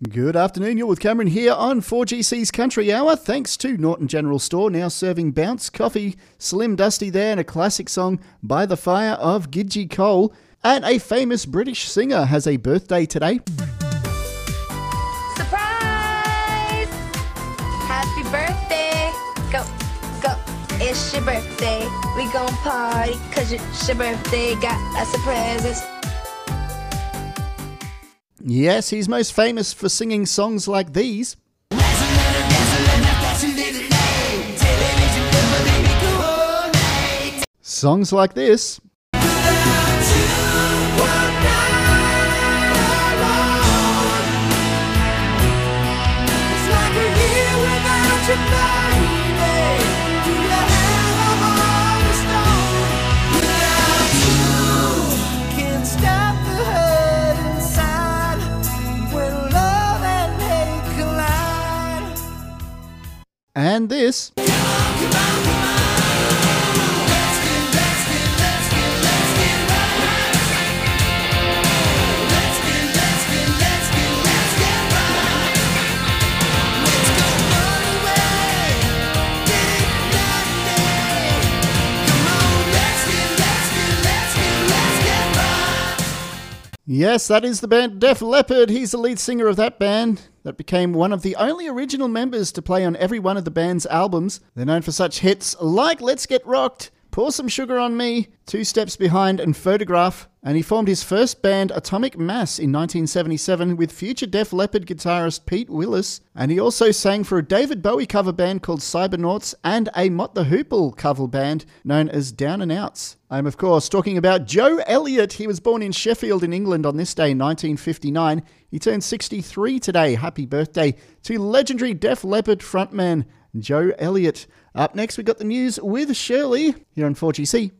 Good afternoon, you're with Cameron here on 4GC's Country Hour. Thanks to Norton General Store, now serving Bounce Coffee, Slim Dusty there, and a classic song by the fire of Gidgee Coal. And a famous British singer has a birthday today. Surprise! Happy birthday! Go, go, it's your birthday. We gon' party cause it's your birthday. Got lots of. Yes, he's most famous for singing songs like these. Songs like this. And this. Yes, that is the band Def Leppard. He's the lead singer of that band that became one of the only original members to play on every one of the band's albums. They're known for such hits like Let's Get Rocked, Pour Some Sugar on Me, Two Steps Behind, and Photograph. And he formed his first band, Atomic Mass, in 1977 with future Def Leppard guitarist Pete Willis. And he also sang for a David Bowie cover band called Cybernauts and a Mott the Hoople cover band known as Down and Outs. I'm, of course, talking about Joe Elliott. He was born in Sheffield, in England, on this day, in 1959. He turned 63 today. Happy birthday to legendary Def Leppard frontman Joe Elliott. Up next, we've got the news with Shirley here on 4GC.